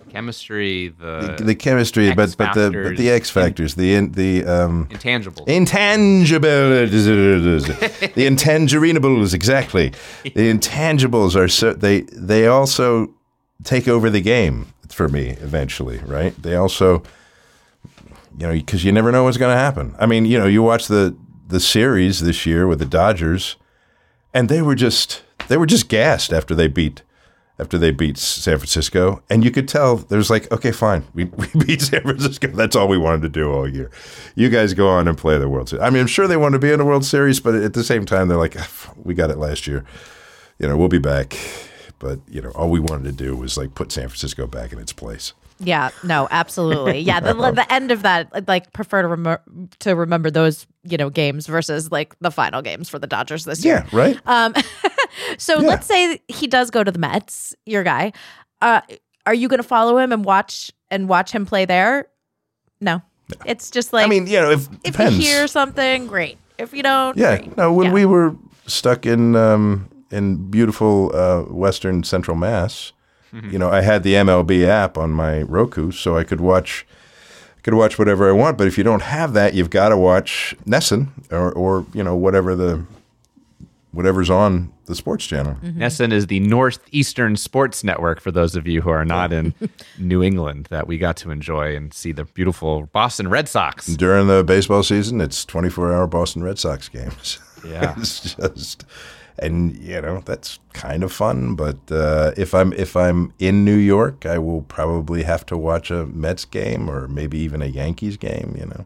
Chemistry, the, the chemistry, but but the but the X X factors, the in, the um, intangibles. Intangibles, the intangerables, exactly. The intangibles are so they they also take over the game for me eventually, right? They also, you know, because you never know what's going to happen. I mean, you know, you watch the the series this year with the Dodgers, and they were just they were just gassed after they beat after they beat San Francisco, and you could tell there's like, okay, fine, we, we beat San Francisco. That's all we wanted to do all year. You guys go on and play the World Series. I mean, I'm sure they want to be in the World Series, but at the same time, they're like, "Ah, we got it last year. You know, we'll be back. But you know, all we wanted to do was like put San Francisco back in its place. Yeah, no, absolutely. Yeah, the the end of that, I'd like prefer to remember to remember those you know games versus like the final games for the Dodgers this year. Yeah, right. Um, so Yeah. let's say he does go to the Mets, your guy. Uh, are you going to follow him and watch and watch him play there? No, it's just like I mean, you know, if if depends. you hear something, great. If you don't, Yeah, great. no. When Yeah. we were stuck in um, in beautiful uh, Western Central Mass, you know, I had the MLB app on my Roku, so I could watch, I could watch whatever I want. But if you don't have that, you've got to watch NESN or, or you know whatever the whatever's on the sports channel. Mm-hmm. NESN is the Northeastern Sports Network for those of you who are not in New England that we got to enjoy and see the beautiful Boston Red Sox. During the baseball season, it's 24 hour Boston Red Sox games. Yeah. it's just, and you know that's kind of fun. But uh, if I'm if I'm in New York, I will probably have to watch a Mets game or maybe even a Yankees game. You know,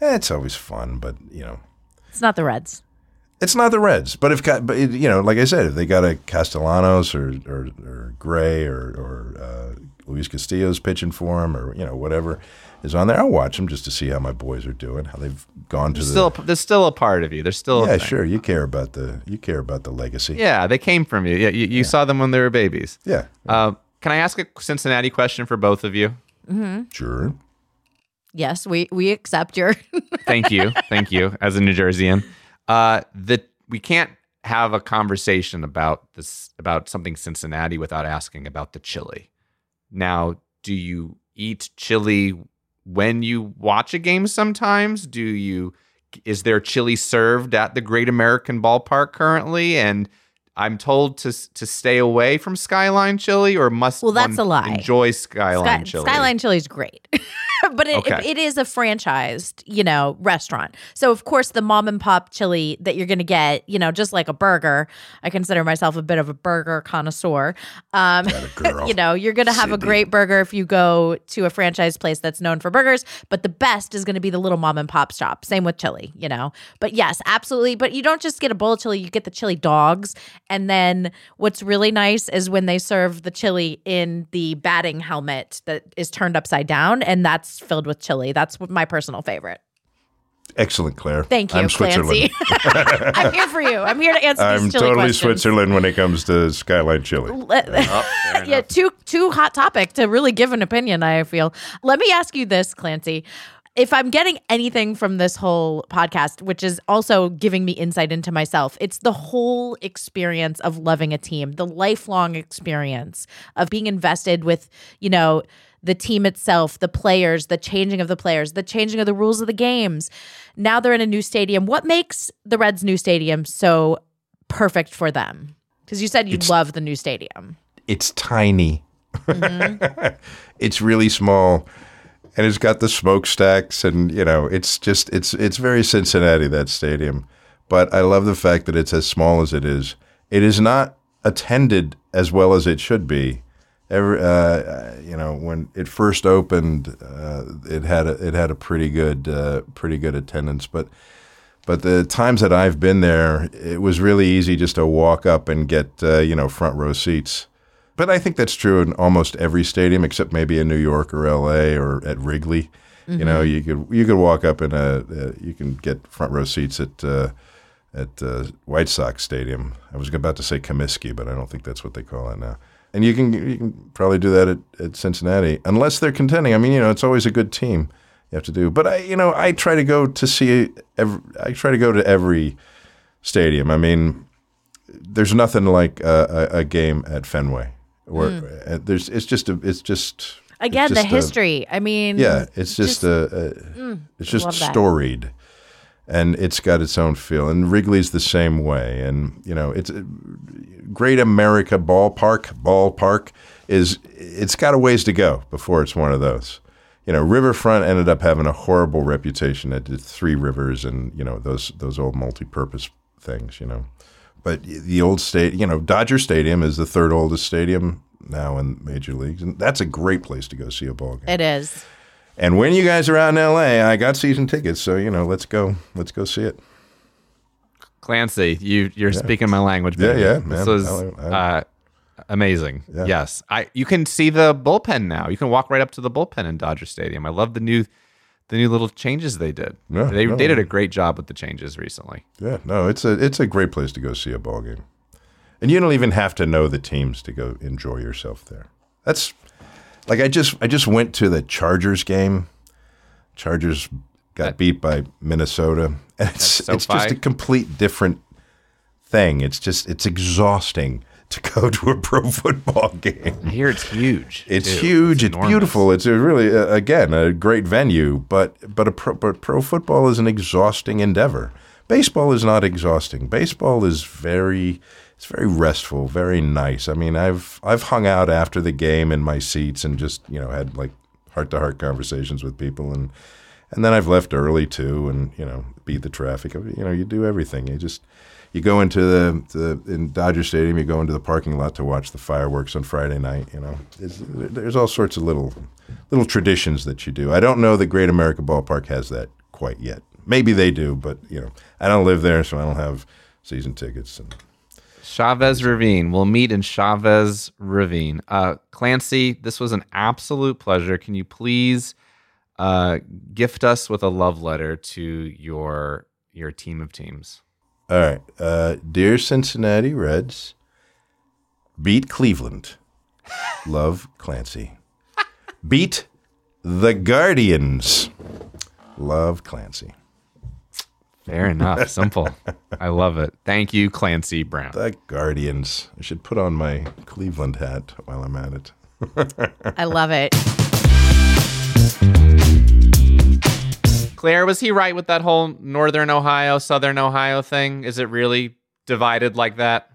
Eh, it's always fun, but you know. it's not the Reds. It's not the Reds, but if but you know, like I said, if they got a Castellanos or or, or Gray or or uh, Luis Castillo's pitching for him, or you know whatever is on there, I'll watch them just to see how my boys are doing, how they've gone to There's the. still, there's still a part of you. There's still a yeah, thing. sure. You care about the you care about the legacy. Yeah, they came from you. Yeah, you, you saw them when they were babies. Yeah, Uh, can I ask a Cincinnati question for both of you? Mm-hmm. sure. Yes, we we accept your. Thank you, thank you. As a New Jerseyan, uh, that we can't have a conversation about this about something Cincinnati without asking about the chili. Now, do you eat chili when you watch a game sometimes? Do you is there chili served at the Great American Ballpark currently and I'm told to to stay away from Skyline Chili or must Well, that's a lie. enjoy Skyline Sky- Chili? Skyline Chili is great, but it, Okay. it, it is a franchised, you know, restaurant. So of course, the mom and pop chili that you're going to get, you know, just like a burger. I consider myself a bit of a burger connoisseur. Um, you know, you're going to have a great burger if you go to a franchise place that's known for burgers, but the best is going to be the little mom and pop shop. Same with chili, you know. But yes, absolutely. But you don't just get a bowl of chili; you get the chili dogs. And then what's really nice is when they serve the chili in the batting helmet that is turned upside down, and that's filled with chili. That's my personal favorite. Excellent, Clare. Thank you, I'm Switzerland. Clancy. I'm here for you. I'm here to answer I'm these chili totally questions. Switzerland when it comes to Skyline Chili. Let- Oh, yeah, too too hot topic to really give an opinion. I feel. Let me ask you this, Clancy. If I'm getting anything from this whole podcast, which is also giving me insight into myself, it's the whole experience of loving a team, the lifelong experience of being invested with, you know, the team itself, the players, the changing of the players, the changing of the rules of the games. Now they're in a new stadium. What makes the Reds' new stadium so perfect for them? Because you said you love the new stadium. It's tiny. Mm-hmm. it's really small, and it's got the smokestacks, and you know, it's just it's it's very Cincinnati that stadium. But I love the fact that it's as small as it is. It is not attended as well as it should be. Every, uh, you know, when it first opened, uh, it had a, it had a pretty good uh, pretty good attendance, but but the times that I've been there, it was really easy just to walk up and get uh, you know front row seats. But I think that's true in almost every stadium, except maybe in New York or L.A. or at Wrigley. You know, you could you could walk up and uh, uh, you can get front row seats at uh, at uh, White Sox Stadium. I was about to say Comiskey, but I don't think that's what they call it now. And you can you can probably do that at, at Cincinnati, unless they're contending. I mean, you know, it's always a good team you have to do. But I, you know, I try to go to see every, I try to go to every stadium. I mean, there's nothing like a, a, a game at Fenway. Where uh, there's, it's just a, it's just. Again, the just a- history. I mean, yeah, it's just, just- mm, a, a it's just storied, and it's got its own feel. And Wrigley's the same way. And you know, it's Great America Ballpark. Ballpark is it's got a ways to go before it's one of those. You know, Riverfront ended up having a horrible reputation at the Three Rivers and you know those those old multi-purpose things. You know, but the old state, you know, Dodger Stadium is the third oldest stadium now in major leagues, and that's a great place to go see a ball game. it is. And when you guys are out in LA, I got season tickets, so you know, let's go, let's go see it. Clancy, you you're speaking my language. Yeah, baby. yeah, This man. was I- I- uh, amazing. Yeah. Yes, I you can see the bullpen now. You can walk right up to the bullpen in Dodger Stadium. I love the new the new little changes they did. Yeah, they no. they did a great job with the changes recently. Yeah, no, it's a it's a great place to go see a ball game, and you don't even have to know the teams to go enjoy yourself there. That's like I just I just went to the Chargers game. Chargers got beat by Minnesota, and it's so it's just a complete different thing. It's just it's exhausting to go to a pro football game. I hear it's huge. It's too. huge. It's, enormous. beautiful. It's a really, uh, again, a great venue. But but a pro, but pro football is an exhausting endeavor. Baseball is not exhausting. Baseball is very, it's very restful, very nice. I mean, I've I've hung out after the game in my seats and just you know had like heart to heart conversations with people and and then I've left early too, and you know beat the traffic. You know, you do everything. You just you go into the, the in Dodger Stadium. You go into the parking lot to watch the fireworks on Friday night. You know, it's, there's all sorts of little little traditions that you do. I don't know that Great America Ballpark has that quite yet. Maybe they do, but you know, I don't live there, so I don't have season tickets. And Chavez Ravine. We'll meet in Chavez Ravine. Uh, Clancy, this was an absolute pleasure. Can you please uh, gift us with a love letter to your your team of teams? all right, uh, dear Cincinnati Reds, beat Cleveland. Love Clancy. Beat the Guardians. Love Clancy. Fair enough. Simple. I love it. Thank you, Clancy Brown. The Guardians. I should put on my Cleveland hat while I'm at it. I love it. Clare, was he right with that whole Northern Ohio, Southern Ohio thing? Is it really divided like that?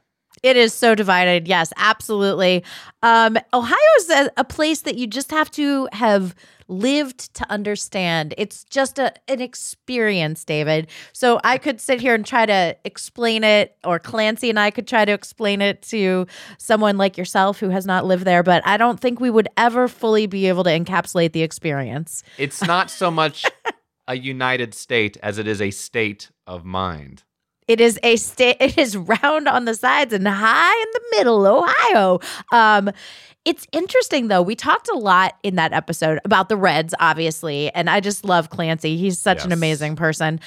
It is so divided. Yes, absolutely. Um, Ohio is a, a place that you just have to have lived to understand. It's just a, an experience, David. So I could sit here and try to explain it, or Clancy and I could try to explain it to someone like yourself who has not lived there, but I don't think we would ever fully be able to encapsulate the experience. It's not so much a united state as it is a state of mind. It is a state. It is round on the sides and high in the middle, Ohio. Um, it's interesting though. We talked a lot in that episode about the Reds, obviously, and I just love Clancy. He's such an amazing person.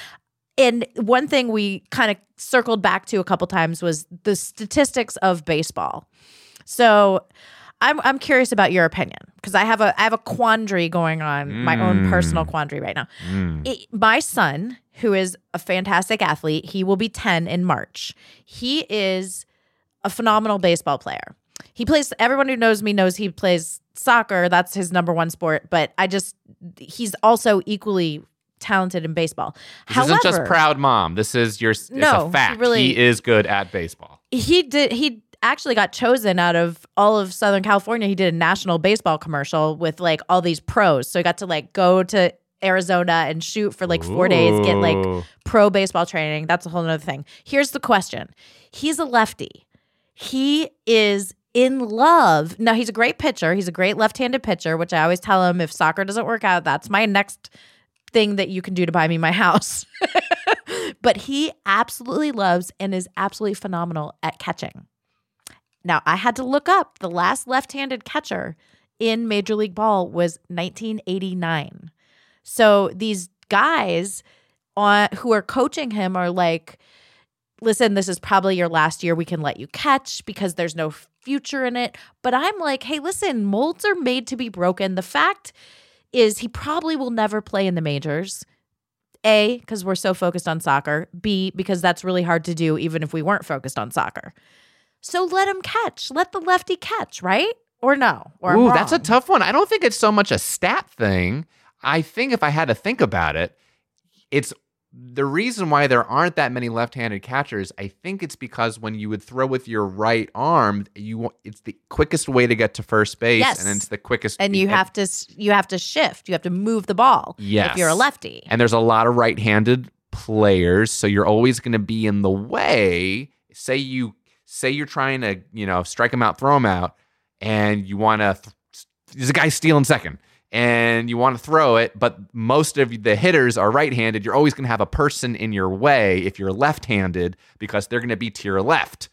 And one thing we kind of circled back to a couple times was the statistics of baseball. So I'm I'm curious about your opinion because I have a I have a quandary going on, my own personal quandary right now. It- my son, who is a fantastic athlete, he will be 10 in March. He is a phenomenal baseball player. He plays everyone who knows me knows he plays soccer, that's his number one sport, but I just he's also equally talented in baseball. This However, isn't just proud mom. This is your it's No, a he fact. really- he is good at baseball. he did he actually got chosen out of all of southern california he did a national baseball commercial with like all these pros so he got to like go to arizona and shoot for like four days get like pro baseball training. That's a whole nother thing. Here's the question. He's a lefty. He is in love. Now he's a great pitcher. He's a great left-handed pitcher which i always tell him if soccer doesn't work out that's my next thing that you can do to buy me my house. But he absolutely loves and is absolutely phenomenal at catching. Now, I had to look up. The last left handed catcher in Major League Ball was 1989. So these guys on, who are coaching him are like, listen, this is probably your last year we can let you catch because there's no future in it. But I'm like, hey, listen, molds are made to be broken. The fact is, he probably will never play in the majors. A, because we're so focused on soccer. B, because that's really hard to do even if we weren't focused on soccer. So let him catch. Let the lefty catch, right? Or no? Or Ooh, that's a tough one. I don't think it's so much a stat thing. I think if I had to think about it, it's the reason why there aren't that many left-handed catchers. I think it's because when you would throw with your right arm, you it's the quickest way to get to first base, Yes. and it's the quickest. and you have to you have to shift. You have to move the ball. Yes. If you're a lefty. and there's a lot of right-handed players, so you're always going to be in the way. Say you say you're trying to, you know, strike him out, throw him out, and you want to. Th- there's a guy stealing second, and you want to throw it, but most of the hitters are right-handed. You're always going to have a person in your way if you're left-handed because they're going to be to your left.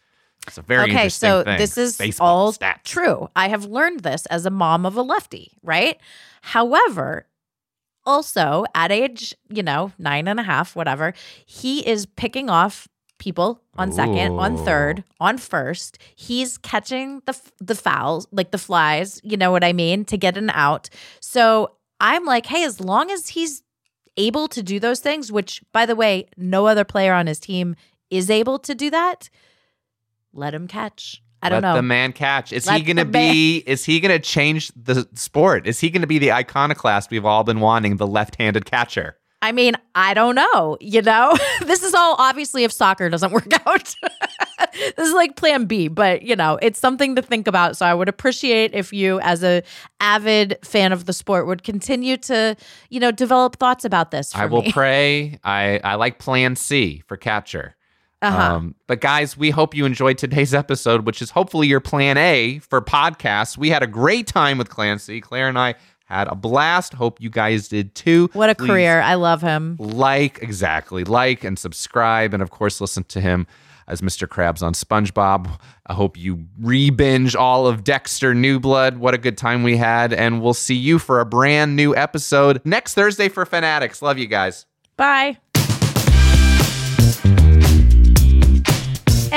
It's a very interesting thing. okay, so thing. this is Baseball all stats. true. I have learned this as a mom of a lefty, right? However, also at age, you know, nine and a half, whatever, he is picking off people on second, on third, on first. He's catching the the fouls, like the flies, you know what I mean, to get an out. So I'm like, hey, as long as he's able to do those things, which by the way, no other player on his team is able to do that, let him catch. I don't Let know. the man catch. Is he going to be? Is he to change the sport? Is he going to be the iconoclast we've all been wanting, the left-handed catcher? I mean, I don't know. You know, this is all obviously if soccer doesn't work out. this is like plan B, but you know, it's something to think about. So I would appreciate if you, as a avid fan of the sport, would continue to, you know, develop thoughts about this. For I will me. pray. I I like Plan C for catcher. Uh-huh. Um, but guys, we hope you enjoyed today's episode, which is hopefully your plan A for podcasts. We had a great time with Clancy. Clare and I had a blast. Hope you guys did too. what a Please career! I love him. like exactly like and subscribe and of course listen to him as mr krabs on spongebob i hope you re-binge all of dexter new blood what a good time we had and we'll see you for a brand new episode next thursday for fanaddicts love you guys Bye.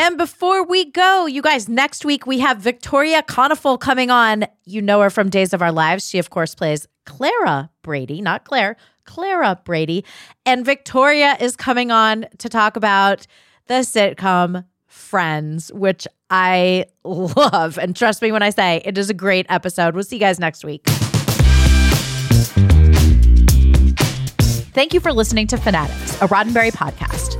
And before we go, you guys, next week we have Victoria Konefal coming on. You know her from Days of Our Lives. She, of course, plays Clara Brady, not Clare, Clara Brady. And Victoria is coming on to talk about the sitcom Friends, which I love. And trust me when I say it is a great episode. We'll see you guys next week. Thank you for listening to Fanaddicts, a Roddenberry podcast.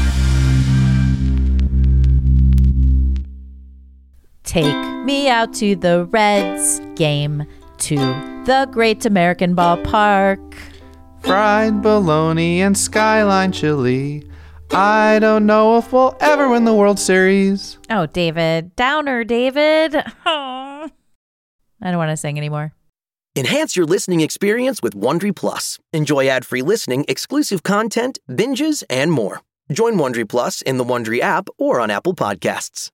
Take me out to the Reds game, to the Great American Ballpark. Fried bologna and skyline chili. I don't know if we'll ever win the World Series. Oh, David. Downer, David. Aw. I don't want to sing anymore. Enhance your listening experience with Wondery Plus. Enjoy ad-free listening, exclusive content, binges, and more. Join Wondery Plus in the Wondery app or on Apple Podcasts.